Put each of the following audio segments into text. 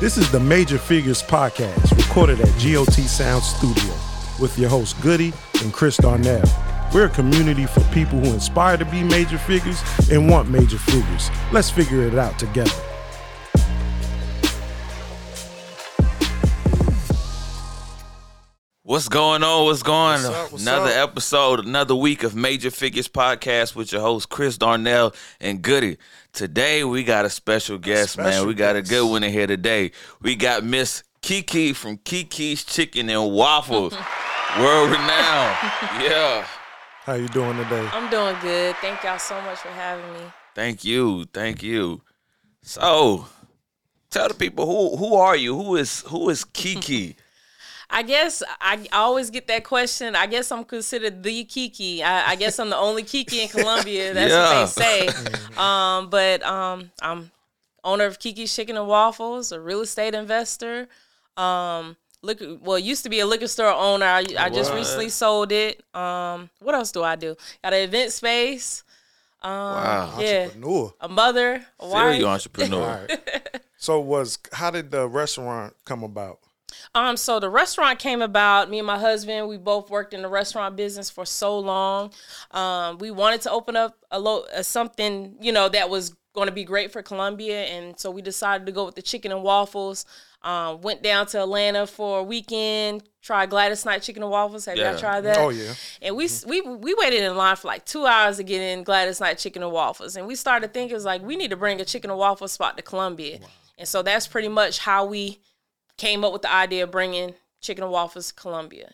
This is the Major Figures Podcast, recorded at GOT Sound Studio with your hosts Goody and Chris Darnell. We're a community for people who inspire to be major figures and want major figures. Let's figure it out together. What's going on? What's going on? What's up? What's another up? episode, another week of Major Figures Podcast with your host Chris Darnell and Goody. Today we got a special guest, man. special We got a good one in here today. We got Miss Kiki from Kiki's Chicken and Waffles. World renowned. Yeah. How you doing today? I'm doing good. Thank y'all so much for having me. Thank you. Thank you. So tell the people who who are you? Who is who is Kiki? I guess I I always get that question. I guess I'm considered the Kiki. I, I guess I'm the only Kiki in Columbia. That's Yeah. what they say. Um, but um, I'm owner of Kiki's Chicken and Waffles, a real estate investor. Um, liquor, well, used to be a liquor store owner. I, I just recently sold it. Um, what else do I do? Got an event space. Um, Wow. Yeah, Entrepreneur. a mother, a Feel wife. entrepreneur. All right. So was how did the restaurant come about? Um, so the restaurant came about. Me and my husband, we both worked in the restaurant business for so long. Um, we wanted to open up a lo- uh, something, you know, that was going to be great for Columbia, and so we decided to go with the chicken and waffles. Um, went down to Atlanta for a weekend. Tried Gladys Knight chicken and waffles. Have Yeah. y'all tried that? Oh yeah. And we we we waited in line for like two hours to get in Gladys Knight Chicken and Waffles, and we started thinking it was like we need to bring a chicken and waffle spot to Columbia, and so that's pretty much how we came up with the idea of bringing chicken and waffles to Columbia.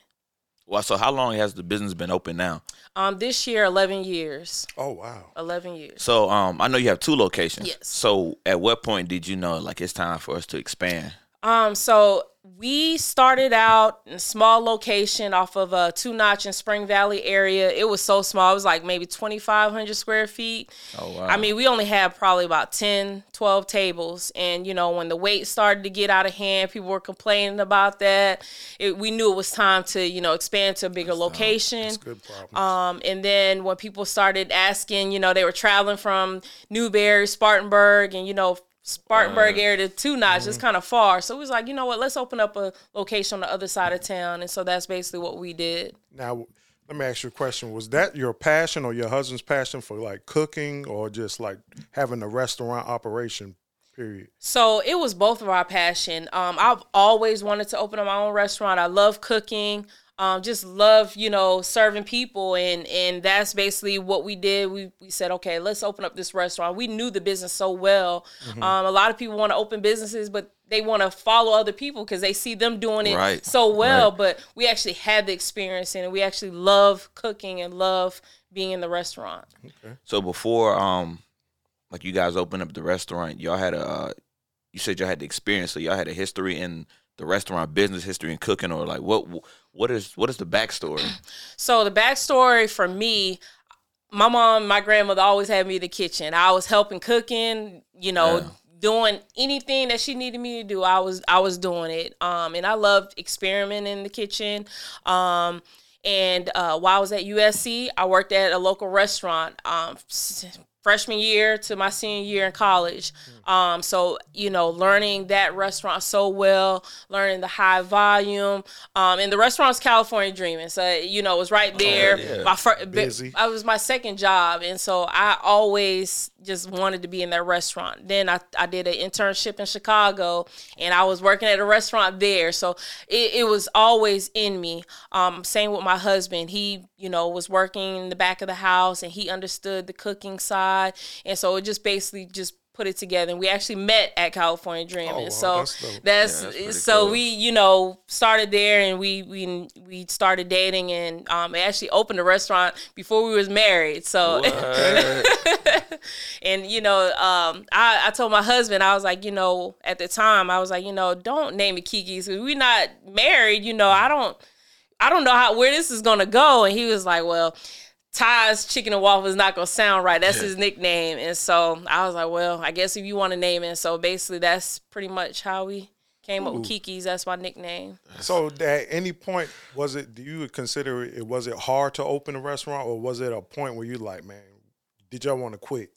Well, so how long has the business been open now? Um, this year, eleven years, Oh wow. eleven years. So um, I know you have two locations. Yes. So at what point did you know like it's time for us to expand? Um, so we started out in a small location off of a two notch in Spring Valley area. It was so small; it was like maybe twenty five hundred square feet. Oh wow. I mean, we only had probably about 10, 12 tables. And, you know, when the wait started to get out of hand, people were complaining about that. It, we knew it was time to, you know, expand to a bigger location. That's good problem. Um, and then when people started asking, you know, they were traveling from Newberry, Spartanburg, and, you know, Spartanburg area to Two Notch is kind of far. So we was like, you know what, let's open up a location on the other side of town. And so that's basically what we did. Now, let me ask you a question. Was that your passion or your husband's passion for like cooking or just like having a restaurant operation? Period. So it was both of our passion. Um, I've always wanted to open up my own restaurant. I love cooking. Um, just love, you know, serving people, and and that's basically what we did. We we said, okay, let's open up this restaurant. We knew the business so well. Um, a lot of people want to open businesses, but they want to follow other people because they see them doing it Right. so well. Right. But we actually had the experience in it. We actually love cooking and love being in the restaurant. okay. so before um, like you guys opened up the restaurant, y'all had a, uh, you said y'all had the experience, so y'all had a history in the restaurant business, history in cooking, or like what what is what is the backstory? So the backstory for me, my mom, my grandmother always had me in the kitchen. I was helping cooking, you know, Yeah. doing anything that she needed me to do. I was I was doing it. Um, and I loved experimenting in the kitchen. Um, and uh, while I was at USC, I worked at a local restaurant. Um, freshman year to my senior year in college. Um, so you know, learning that restaurant so well, learning the high volume, um, and the restaurant's California Dreaming. So you know, it was right there. yeah. My first, Busy. I was my second job, and so I always just wanted to be in that restaurant. Then I, I did an internship in Chicago, and I was working at a restaurant there. So it, it was always in me. Um, same with my husband. He, you know, was working in the back of the house, and he understood the cooking side, and so it just basically just put it together. And we actually met at California Dreaming. Oh, wow, so that's dope. that's, Yeah, that's so cool. we you know started there and we we we started dating and um actually opened a restaurant before we was married so and you know um I, I told my husband i was like you know at the time i was like you know don't name it kiki's 'cause We're not married you know i don't i don't know how where this is gonna go and he was like well Ty's chicken and waffle is not gonna sound right. That's his nickname, and so I was like, "Well, I guess if you want to name it." So basically, that's pretty much how we came up with Kiki's. That's my nickname. So at any point was it? Do you consider it? Was it hard to open a restaurant, or was it a point where you like, man, did y'all want to quit?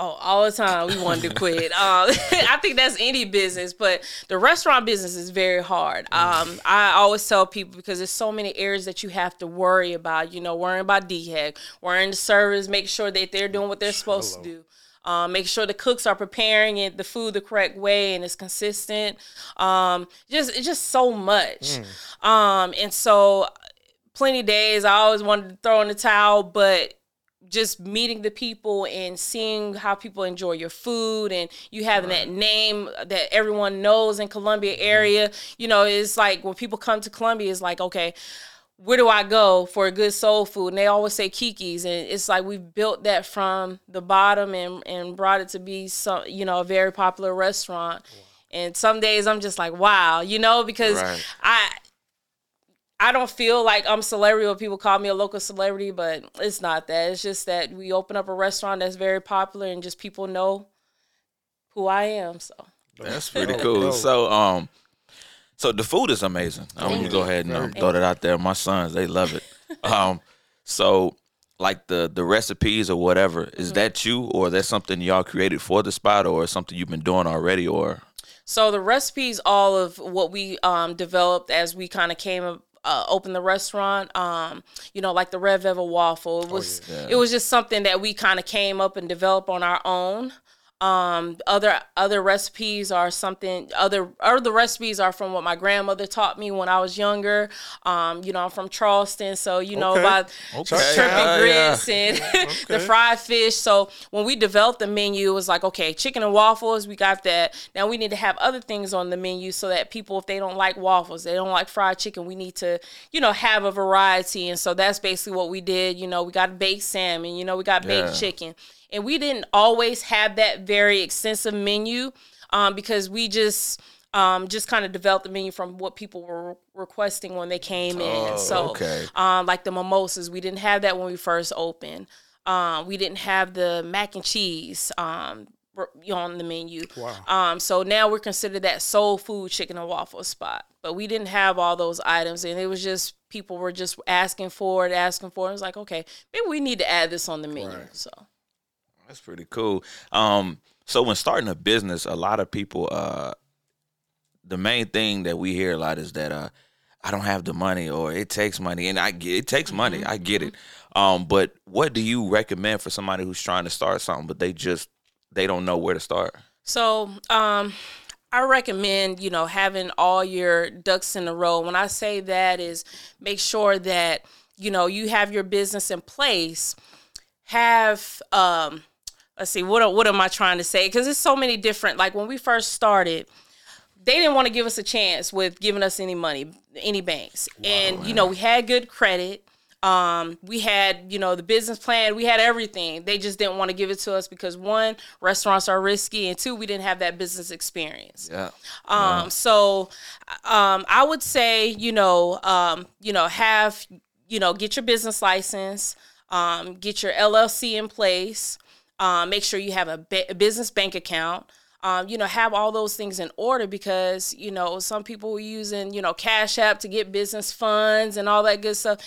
Oh, all the time we wanted to quit. Um, I think that's any business, but the restaurant business is very hard. Um, I always tell people because there's so many areas that you have to worry about. You know, worrying about DHEC, worrying the servers, make sure that they're doing what they're supposed Hello. to do. Um, make sure the cooks are preparing it, the food the correct way and it's consistent. Um, just it's just so much. Mm. Um, and so plenty days I always wanted to throw in the towel, but just meeting the people and seeing how people enjoy your food and you having right. that name that everyone knows in Columbia mm-hmm. area, you know, it's like when people come to Columbia, it's like, okay, where do I go for a good soul food? And they always say Kiki's, and it's like we've built that from the bottom and and brought it to be some, you know, a very popular restaurant. Wow. And some days I'm just like, wow, you know, because right. I I don't feel like I'm celebrity or people call me a local celebrity, but it's not that. It's just that we open up a restaurant that's very popular and just people know who I am. So that's pretty cool. So um so the food is amazing. I'm gonna go ahead and um, throw that out there. My sons, they love it. um so like the the recipes or whatever, is mm-hmm. that you or is that something y'all created for the spot or something you've been doing already or so the recipes, all of what we um, developed as we kind of came uh, opened the restaurant. Um, you know, like the Red Velvet waffle. It oh, was oh, yeah. it was just something that we kind of came up and developed on our own. Um, other other recipes are something other other recipes are from what my grandmother taught me when I was younger. Um, you know, I'm from Charleston, so you know about okay. turkey grits yeah. and okay. the fried fish. So when we developed the menu, it was like, okay, chicken and waffles, we got that. Now we need to have other things on the menu so that people, if they don't like waffles, they don't like fried chicken, we need to, you know, have a variety. And so that's basically what we did. You know, we got baked salmon, you know, we got baked yeah. chicken and we didn't always have that very extensive menu um, because we just um, just kind of developed the menu from what people were requesting when they came in. Oh, so, okay. um, like the mimosas, we didn't have that when we first opened. Um, we didn't have the mac and cheese um, on the menu. Wow. Um, so now we're considered that soul food chicken and waffle spot. But we didn't have all those items, and it was just people were just asking for it, asking for it. It was like, okay, maybe we need to add this on the menu. Right. So that's pretty cool. Um, so when starting a business, a lot of people, uh, the main thing that we hear a lot is that uh, I don't have the money or it takes money, and I get it takes money. Mm-hmm. I get it. Um, but what do you recommend for somebody who's trying to start something, but they just they don't know where to start? So, um, I recommend, you know, having all your ducks in a row. When I say that is make sure that, you know, you have your business in place, have um let's see what what am I trying to say? Because there's so many different. Like when we first started, they didn't want to give us a chance with giving us any money, any banks, wow, and man. you know we had good credit. Um, we had, you know, the business plan, we had everything. They just didn't want to give it to us because one, restaurants are risky, and two, we didn't have that business experience. Yeah. Um, yeah. so um, I would say, you know, um, you know, have, you know, get your business license, um, get your LLC in place. Um, make sure you have a, ba- a business bank account. Um, you know, have all those things in order because you know some people are using you know Cash App to get business funds and all that good stuff.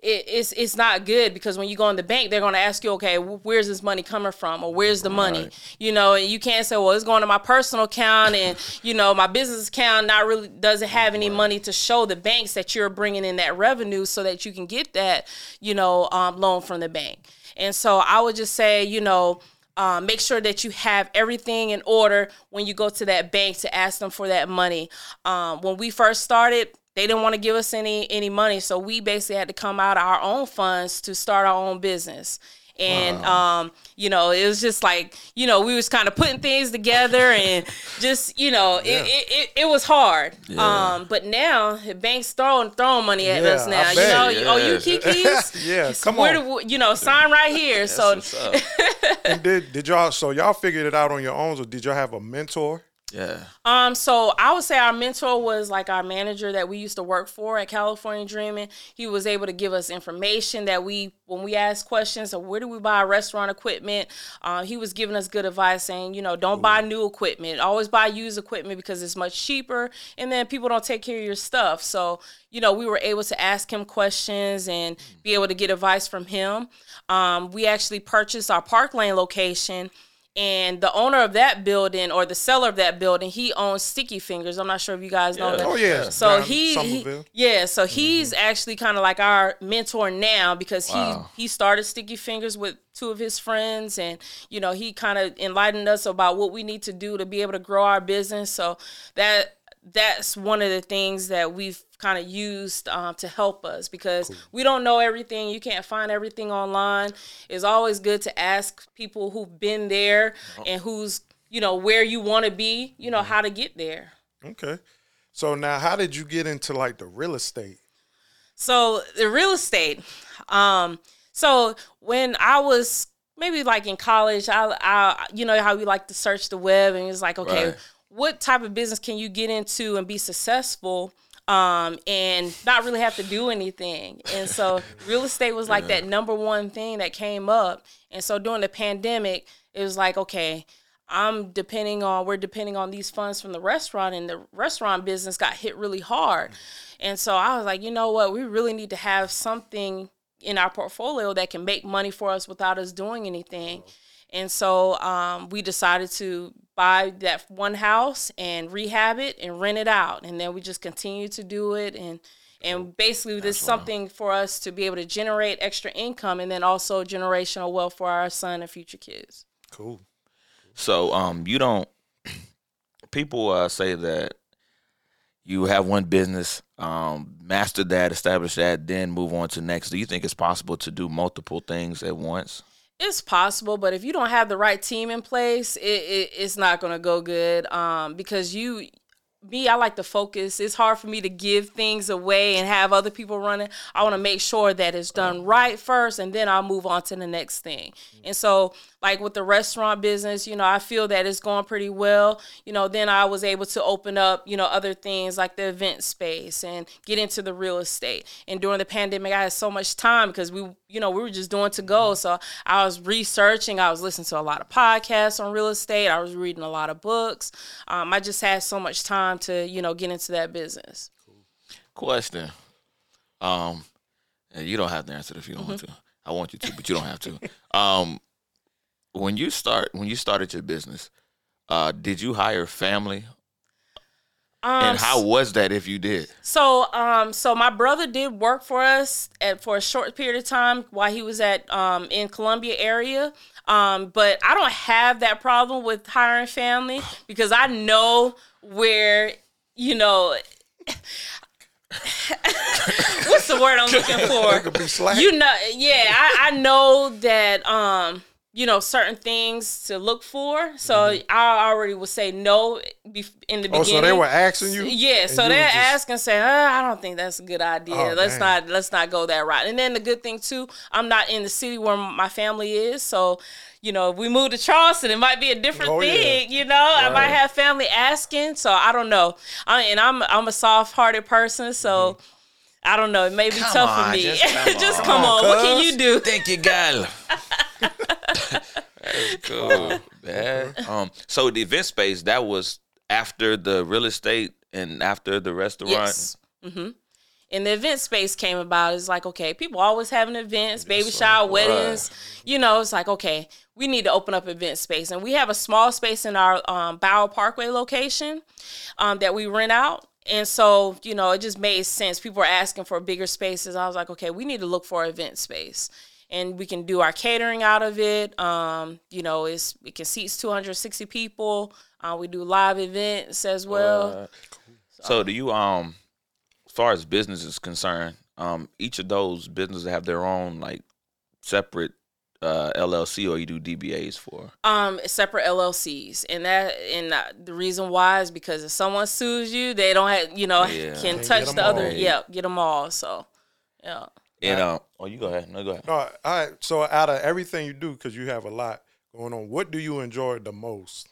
It, it's it's not good because when you go in the bank, they're going to ask you, okay, where's this money coming from, or where's the money, right. you know, and you can't say, well, it's going to my personal account, and you know, my business account not really doesn't have any right. money to show the banks that you're bringing in that revenue so that you can get that, you know, um, loan from the bank. And so I would just say, you know, um, make sure that you have everything in order when you go to that bank to ask them for that money. Um, when we first started, they didn't want to give us any any money, so we basically had to come out of our own funds to start our own business and wow. um, you know, it was just like you know we was kind of putting things together and just you know yeah. it, it, it, it, was hard. Yeah. Um, but now banks throwing throwing money at yeah, us now. You know, oh you Kiki's, yeah, come on, you know, sign right here. so, and did did y'all so y'all figured it out on your own, or did y'all have a mentor? Yeah. Um. So I would say our mentor was like our manager that we used to work for at California Dreaming. He was able to give us information that we, when we asked questions of where do we buy restaurant equipment, uh, he was giving us good advice, saying you know don't Ooh. buy new equipment, always buy used equipment because it's much cheaper, and then people don't take care of your stuff. So you know we were able to ask him questions and be able to get advice from him. Um, we actually purchased our Park Lane location and the owner of that building or the seller of that building, he owns Sticky Fingers. I'm not sure if you guys know Yeah. that. Oh yeah. So down he, he yeah, so mm-hmm. he's actually kind of like our mentor now because Wow. he he started Sticky Fingers with two of his friends and you know he kind of enlightened us about what we need to do to be able to grow our business. So that that's one of the things that we've kind of used um, to help us because we don't know everything. You can't find everything online. It's always good to ask people who've been there and who's you know where you want to be. You know how to get there. Okay. So now, how did you get into like the real estate? So the real estate. Um, so when I was maybe like in college, I, I you know how we like to search the web and it's like, okay, Right. What type of business can you get into and be successful? Um, and not really have to do anything. And so real estate was like that number one thing that came up. And so during the pandemic, it was like, okay, I'm depending on we're depending on these funds from the restaurant and the restaurant business got hit really hard. And so I was like, you know what, we really need to have something in our portfolio that can make money for us without us doing anything. And so um, we decided to buy that one house and rehab it and rent it out. And then we just continue to do it and and basically this is something for us to be able to generate extra income and then also generational wealth for our son and future kids. Cool. So um, you don't. People uh, say that you have one business, um, master that, establish that, then move on to next. Do you think it's possible to do multiple things at once? It's possible, but if you don't have the right team in place, it, it it's not gonna go good. Um, because you, me, I like to focus. It's hard for me to give things away and have other people running. I want to make sure that it's done right first, and then I'll move on to the next thing. And so, like with the restaurant business, you know, I feel that it's going pretty well. You know, then I was able to open up, you know, other things like the event space and get into the real estate. And during the pandemic, I had so much time because we, you know, we were just doing to go. So I was researching, I was listening to a lot of podcasts on real estate, I was reading a lot of books. Um, I just had so much time to, you know, get into that business. Question. Um, and you don't have to answer it if you don't want to. I want you to, but you don't have to. Um, when you start, when you started your business, uh, did you hire family? Um, And how was that if you did? So, um, so my brother did work for us at, for a short period of time while he was at um, in Columbia area. Um, but I don't have that problem with hiring family because I know where you know. What's the word I'm looking for? You know yeah I, I know that um you know certain things to look for so i already would say no in the Mm-hmm. oh, beginning so they were asking you? yeah so they're just- asking saying uh, i don't think that's a good idea Oh, let's man. not let's not go that route and then the good thing too i'm not in the city where my family is so you know if we move to charleston it might be a different Oh, yeah. thing you know i might have family asking so i don't know I, and i'm i'm a soft-hearted person so Mm-hmm. I don't know. It may be Come tough on, for me. just come Just on. come on. What can you do? Thank you, girl. That's cool, man. Um, so the event space that was after the real estate and after the restaurant. Yes. hmm And the event space came about. It's like, okay, people always having events, baby shower, weddings. You know, it's like, okay, we need to open up event space. And we have a small space in our um, Bower Parkway location um, that we rent out. And so, you know, it just made sense. People were asking for bigger spaces. I was like, okay, we need to look for event space. And we can do our catering out of it. Um, you know, it's it can seats 260 people. Uh, we do live events as well. Uh, so do you um, as far as business is concerned, um, each of those businesses have their own like separate uh LLC or you do DBAs for? um separate LLCs and that and uh, the reason why is because if someone sues you they don't have you know Yeah. can Can't touch get 'em the other all. yeah get them all so yeah And uh, oh, you go ahead. No, go ahead. No, all right. So out of everything you do, because you have a lot going on, what do you enjoy the most?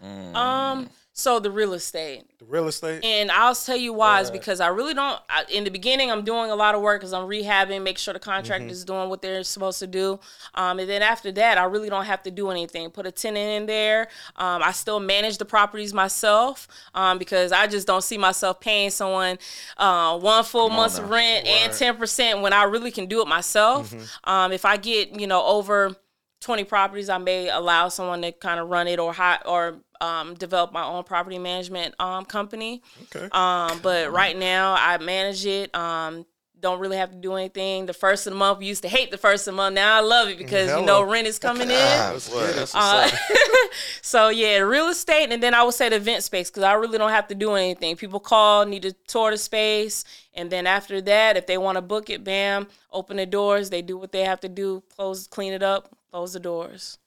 Mm. um so the real estate The real estate? And I'll tell you why is because I really don't. I, in the beginning, I'm doing a lot of work because I'm rehabbing, make sure the contractor Mm-hmm. is doing what they're supposed to do. Um, and then after that, I really don't have to do anything. Put a tenant in there. Um, I still manage the properties myself um, because I just don't see myself paying someone uh, one full month's now. rent and ten percent when I really can do it myself. Mm-hmm. Um, if I get you know over 20 properties, I may allow someone to kind of run it or hire, or um, develop my own property management um, company. Okay. Um, but right now, I manage it. Um, don't really have to do anything. The first of the month, we used to hate the first of the month. Now I love it because you know rent is coming in. That's what's Uh, so yeah, real estate, and then I would say the event space because I really don't have to do anything. People call, need to tour the space, and then after that, if they want to book it, bam, open the doors. They do what they have to do, close, clean it up, close the doors.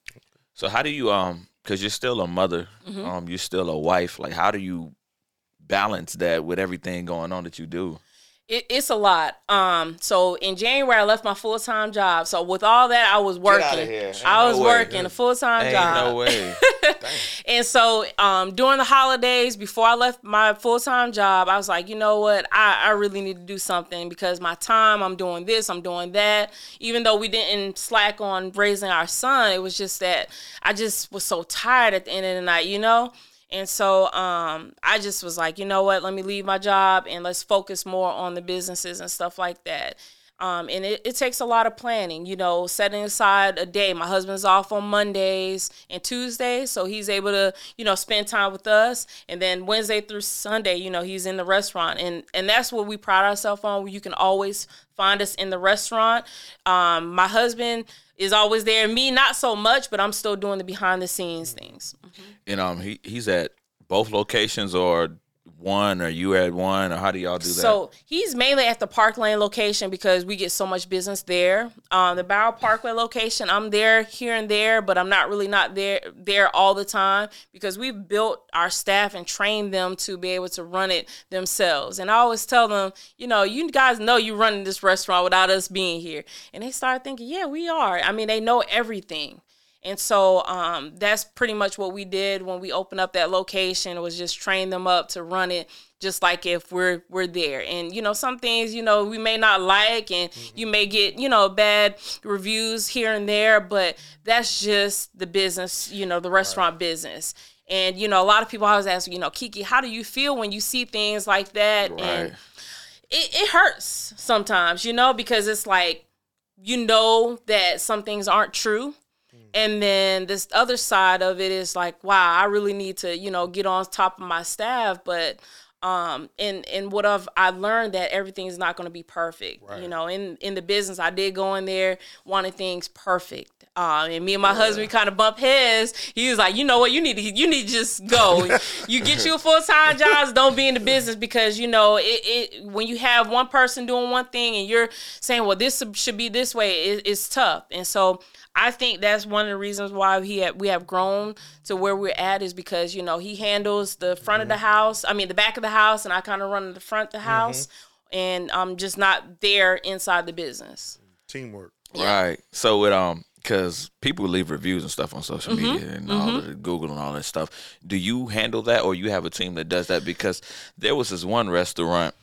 So how do you um because you're still a mother, Mm-hmm. um, you're still a wife. Like how do you balance that with everything going on that you do? It, it's a lot. Um, so in January, I left my full time job. So with all that, I was working. outta here. Ain't I no was way. working a full time job. no way. And so um, during the holidays, before I left my full time job, I was like, you know what? I, I really need to do something because my time, I'm doing this, I'm doing that. Even though we didn't slack on raising our son, it was just that I just was so tired at the end of the night, you know? And so um, I just was like, you know what? Let me leave my job and let's focus more on the businesses and stuff like that. Um, and it, it takes a lot of planning, you know, setting aside a day. My husband's off on Mondays and Tuesdays, so he's able to, you know, spend time with us. And then Wednesday through Sunday, you know, he's in the restaurant, and and that's what we pride ourselves on. You can always find us in the restaurant. Um, my husband is always there, me not so much, but I'm still doing the behind the scenes things. and um he he's at both locations or one or you at one or how do y'all do that? So he's mainly at the Park Lane location because we get so much business there. Um, the Bower Parkway location, I'm there here and there, but I'm not really not there there all the time because we've built our staff and trained them to be able to run it themselves. And I always tell them, you know, you guys know you're running this restaurant without us being here, and they start thinking, yeah, we are. I mean, they know everything. And so um, that's pretty much what we did when we opened up that location. Was just train them up to run it just like if we're we're there. And you know, some things you know we may not like, and you may get you know bad reviews here and there, but that's just the business. You know, the restaurant business. And you know, a lot of people always ask, you know, Kiki, how do you feel when you see things like that? Right. And it, it hurts sometimes, you know, because it's like you know that some things aren't true. And then this other side of it is like, wow, I really need to, you know, get on top of my staff. But um and and what I've I learned that everything is not gonna be perfect. You know, in in the business I did go in there wanting things perfect. Uh, and me and my husband kind of bump heads. He was like, you know what, you need to you need to just go. you get you a full time job, don't be in the business because you know it, it when you have one person doing one thing and you're saying, well, this should be this way, it, it's tough. And so I think that's one of the reasons why he had, we have grown to where we're at is because you know he handles the front of the house, I mean the back of the house, and I kind of run the front of the house, and I'm just not there inside the business. Teamwork. Right. So with um, because people leave reviews and stuff on social Mm-hmm. media and all the Google and all that stuff. Do you handle that, or you have a team that does that? Because there was this one restaurant.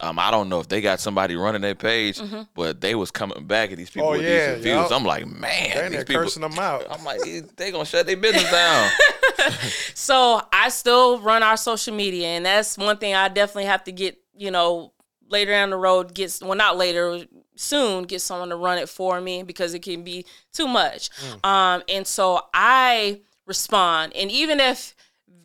Um, I don't know if they got somebody running their page, Mm-hmm. but they was coming back at these people Oh, with yeah, these reviews. yup. I'm like, man, They in these people. cursing them out. I'm like, they gonna shut their business down. So I still run our social media, and that's one thing I definitely have to get. You know, later down the road, gets well, not later, soon, get someone to run it for me because it can be too much. Um, and so I respond, and even if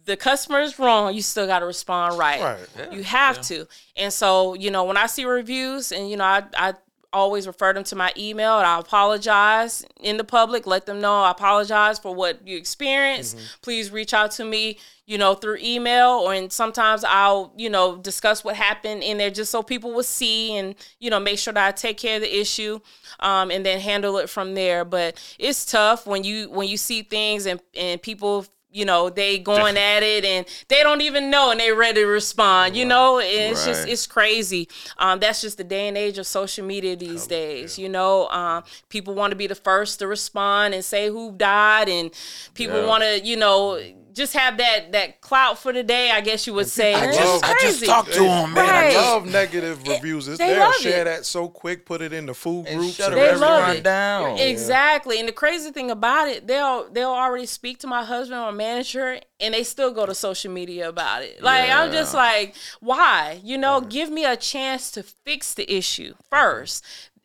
the customer is wrong, you still got to respond right. Right. You have to. And so, you know, when I see reviews and, you know, I, I always refer them to my email and I apologize in the public, let them know I apologize for what you experienced. Please reach out to me, you know, through email or and sometimes I'll, you know, discuss what happened in there just so people will see and, you know, make sure that I take care of the issue um, and then handle it from there. But it's tough when you when you see things and, and people you know they going at it and they don't even know and they ready to respond you know? It's just it's crazy. Um that's just the day and age of social media these days you know? Um people want to be the first to respond and say who died and people Yeah. want to you know just have that that clout for the day i guess you would say I just- I crazy talked to him, man. Right. I love negative reviews. It's, they they'll love share it. that so quick, put it in the food And groups. shut and a They love it. down. Exactly. And the crazy thing about it, they'll they'll already speak to my husband or manager and they still go to social media about it. Like I'm just like, why? You know, give me a chance to fix the issue first.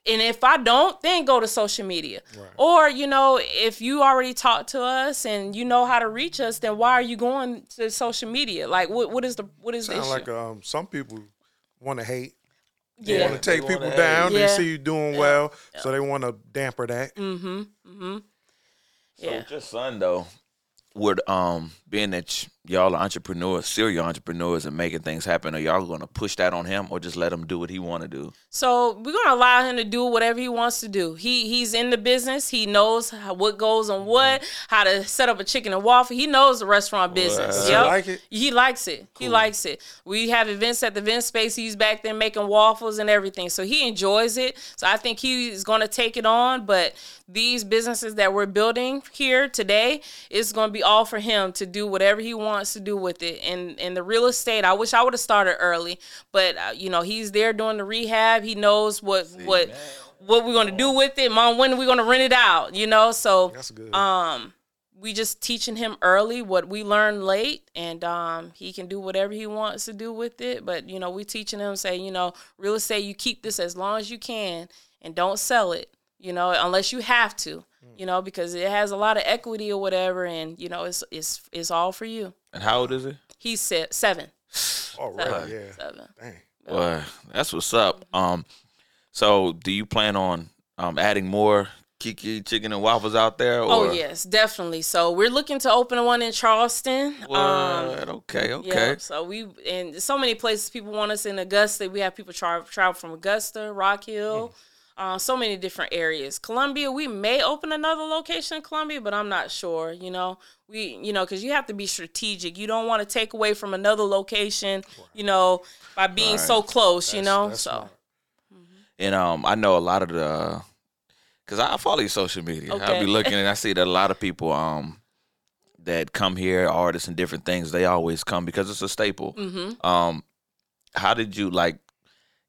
And if I don't, then go to social media. Right. Or, you know, if you already talked to us and you know how to reach us, then why are you going to social media? Like what what is the what is the Sound issue? like um, some people want to hate. They yeah. want to take They wanna people hate. down. They Yeah. see you doing well, so they want to damper that. Mm-hmm. Mm-hmm. So Yeah. with your son though, would um being that y- y'all are entrepreneurs, serial entrepreneurs, and making things happen, are y'all gonna push that on him or just let him do what he want to do? So we're gonna allow him to do whatever he wants to do. He he's in the business. He knows how, what goes on what, mm-hmm. how to set up a chicken and waffle. He knows the restaurant business. Does he Yep. like it? He likes it. He likes it. We have events at the event space. He's back there making waffles and everything. So he enjoys it. So I think he's going to take it on. But these businesses that we're building here today is going to be all for him to do whatever he wants to do with it. And and the real estate, I wish I would have started early, but uh, you know he's there doing the rehab. He knows what what what we're going to do with it. Mom, when are we going to rent it out? You know, so That's good. um we just teaching him early what we learned late and um he can do whatever he wants to do with it but you know we teaching him say you know real estate you keep this as long as you can and don't sell it you know unless you have to you know because it has a lot of equity or whatever and you know it's it's it's all for you And how old is he? he's se- seven All right, yeah. seven Dang. Well, that's what's up. Um, so do you plan on um adding more Kiki chicken and waffles out there? Or? oh yes definitely so we're looking to open one in charleston um What? okay, okay. Yeah, so we and so many places people want us in Augusta. We have people travel travel from Augusta, Rock Hill, uh, so many different areas. Columbia, we may open another location in Columbia, but I'm not sure. You know, we you know because you have to be strategic. You don't want to take away from another location. You know, by being so close. you know, That's so smart. And um, I know a lot of the, cause I follow your social media. Okay. I'll be looking and I see that a lot of people um that come here, artists and different things, they always come because it's a staple. hmm Um, how did you like,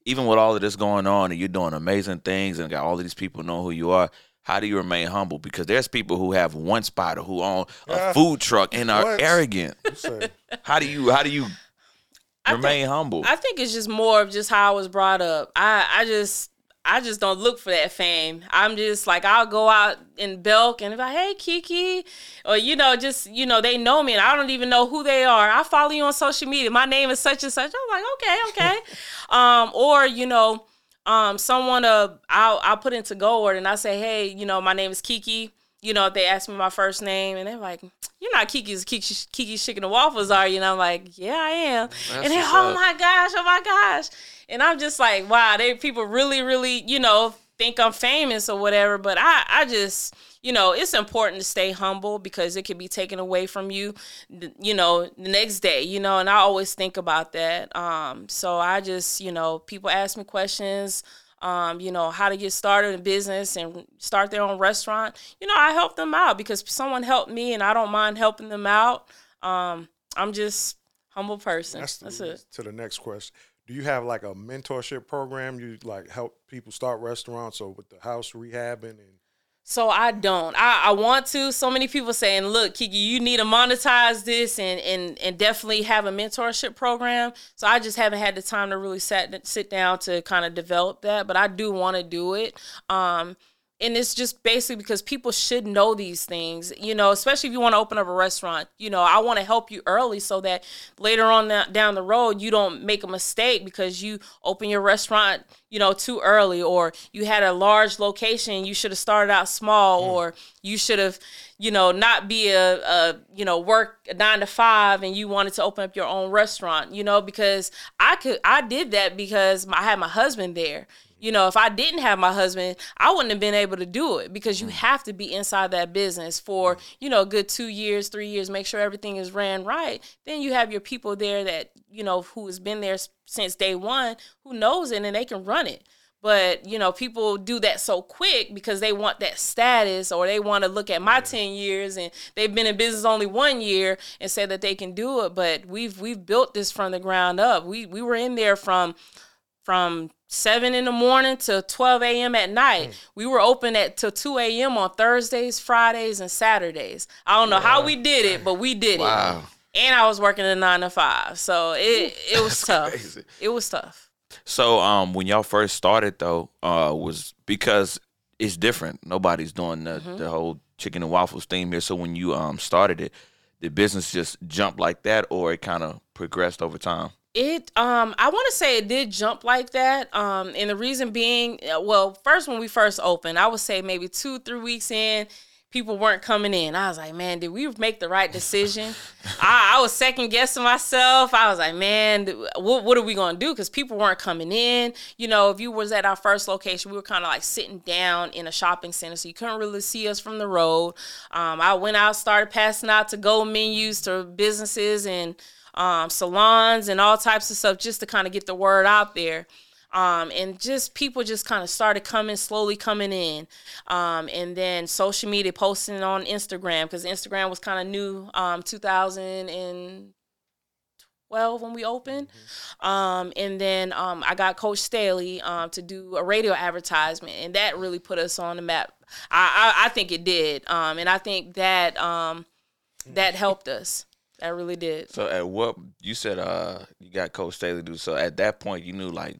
even with all of this going on and you're doing amazing things and got all of these people know who you are? How do you remain humble? Because there's people who have one spot or who own a Yeah. food truck and are What? arrogant. How do you how do you I remain humble? I think it's just more of just how I was brought up. I I just I just don't look for that fame. I'm just like I'll go out in Belk and be like, hey Kiki, or you know, just you know, they know me and I don't even know who they are. I follow you on social media. My name is such and such. I'm like, okay, okay. um, or you know, um, someone uh, I'll I'll put into Gold and I say, hey, you know, my name is Kiki. You know, if they ask me my first name and they're like, you're not Kiki's Kiki, Kiki's Chicken and Waffles, are you? And I'm like, yeah, I am. and then, oh up. my gosh, oh my gosh. And I'm just like, wow, they people really, really, you know, think I'm famous or whatever. But I, I just, you know, it's important to stay humble because it can be taken away from you, you know, the next day, you know, and I always think about that. Um, so I just, you know, people ask me questions, um, you know, how to get started in business and start their own restaurant. You know, I help them out because someone helped me and I don't mind helping them out. Um, I'm just humble person. that's, That's, the, it. to the next question. Do you have like a mentorship program? You like help people start restaurants or with the house rehabbing and So I don't. I, I want to. So many people saying, "Look, Kiki, you need to monetize this and and and definitely have a mentorship program." So I just haven't had the time to really sit sit down to kind of develop that, but I do want to do it. Um, and it's just basically because people should know these things, you know, especially if you want to open up a restaurant. You know, I want to help you early so that later on down the road you don't make a mistake because you open your restaurant, you know, too early or you had a large location, you should have started out small mm. or you should have, you know, not be a, a you know, work a 9 to 5 and you wanted to open up your own restaurant, you know, because I could I did that because I had my husband there. You know, if I didn't have my husband, I wouldn't have been able to do it because you mm. have to be inside that business for, mm. you know, a good two years, three years, make sure everything is ran right. Then you have your people there that, you know, who has been there since day one, who knows it and they can run it. But, you know, people do that so quick because they want that status or they want to look at my 10 years and they've been in business only one year and say that they can do it. But we've we've built this from the ground up. We we were in there from from 7 in the morning to 12 a.m. at night. We were open at till 2 a.m. on Thursdays, Fridays, and Saturdays. I don't know how we did it, but we did Wow. it. And I was working a nine to five. So it it was tough. crazy. It was tough. So um, when y'all first started though, uh, was because it's different. Nobody's doing the, Mm-hmm. the whole chicken and waffles theme here. So when you um started it, the business just jumped like that, or it kind of progressed over time. It um I want to say it did jump like that. Um and the reason being uh, well, first when we first opened, I would say maybe 2 3 weeks in, people weren't coming in. I was like, "Man, did we make the right decision?" I, I was second guessing myself. I was like, "Man, what what are we going to do cuz people weren't coming in." You know, if you was at our first location, we were kind of like sitting down in a shopping center, so you couldn't really see us from the road. Um I went out started passing out to go menus to businesses and um, salons and all types of stuff just to kind of get the word out there. Um, and just people just kind of started coming slowly coming in. Um, and then social media posting on instagram because instagram was kind of new um, 2012 when we opened. Um, and then um, i got coach staley um, to do a radio advertisement and that really put us on the map. I, I, I think it did. Um, and i think that um, that helped us that really did So at what you said, uh, you got Coach Staley do. So at that point, you knew like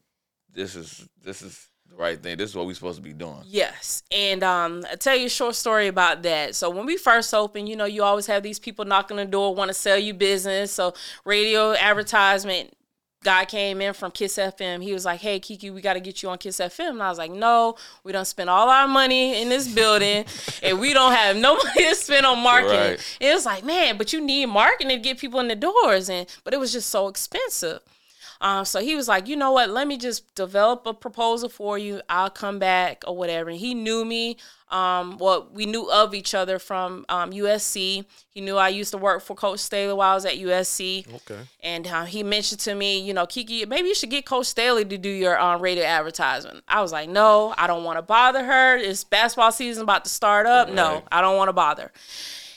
this is this is the right thing. This is what we're supposed to be doing. Yes. And um, I'll tell you a short story about that. So when we first opened, you know, you always have these people knocking the door, want to sell you business. So radio advertisement guy came in from Kiss FM. He was like, Hey Kiki, we gotta get you on Kiss FM. And I was like, No, we don't spend all our money in this building and we don't have no money to spend on marketing. Right. It was like, man, but you need marketing to get people in the doors and but it was just so expensive. Um, so he was like, you know what? Let me just develop a proposal for you. I'll come back or whatever. And he knew me. Um, well, we knew of each other from um, USC. He knew I used to work for Coach Staley while I was at USC. Okay. And uh, he mentioned to me, you know, Kiki, maybe you should get Coach Staley to do your um, radio advertisement. I was like, no, I don't want to bother her. It's basketball season about to start up. No, I don't want to bother.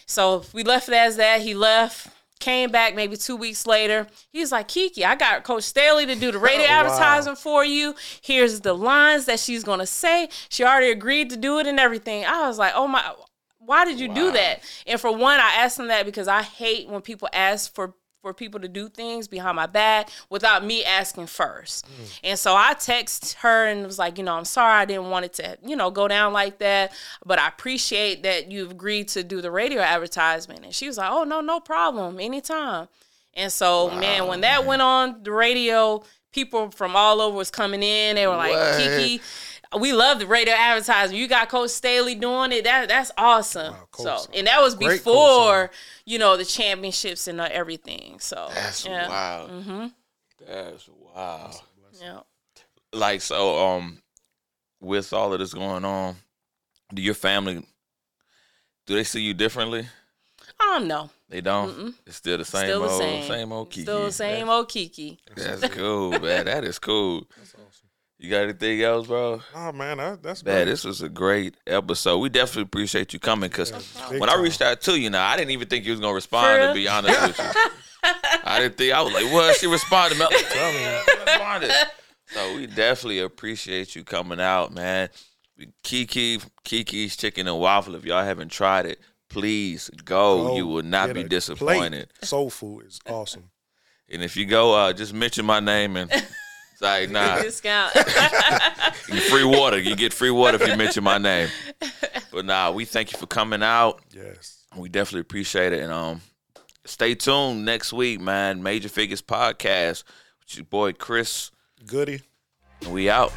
So we left it as that. He left, came back maybe two weeks later. He's like, Kiki, I got Coach Staley to do the radio Wow. advertising for you. Here's the lines that she's gonna say. She already agreed to do it and everything. I was like, oh my why did you do that? And for one, I asked him that because I hate when people ask for for people to do things behind my back without me asking first. Mm. And so I text her and was like, you know, I'm sorry I didn't want it to, you know, go down like that, but I appreciate that you've agreed to do the radio advertisement. And she was like, "Oh, no, no problem. Anytime." And so, man, when that went on the radio, people from all over was coming in. They were like, What? "Kiki, we love the radio advertising. You got Coach Staley doing it. That that's awesome." Wow, Coach- so, and that was great before you know the championships and uh, everything. So That's yeah, wild. Mm-hmm. That's wild. yeah. Like so, um, with all of this going on, do your family do they see you differently? I don't know. They don't. Mm-mm. It's still the same Still the old, same. same old Kiki. Still the same old Kiki. That's cool, man. That is cool. That's awesome. You got anything else, bro? Oh man, that, that's Man, great. this was a great episode. We definitely appreciate you coming because Big when I reached out to you, now I didn't even think you was gonna respond. To real? be honest with you, I didn't think I was like, "What?" She responded. Man. Tell me. responded. So we definitely appreciate you coming out, man. Kiki, Kiki's Chicken and Waffle. If y'all haven't tried it, please go. Go you will not be disappointed. plate. Soul food is awesome. And if you go, uh, just mention my name and it's like, nah, Discount. you get free water. You get free water if you mention my name. But nah, we thank you for coming out. Yes. We definitely appreciate it. And um, stay tuned next week, man. Major Figures Podcast with your boy Chris. Goody. And we out.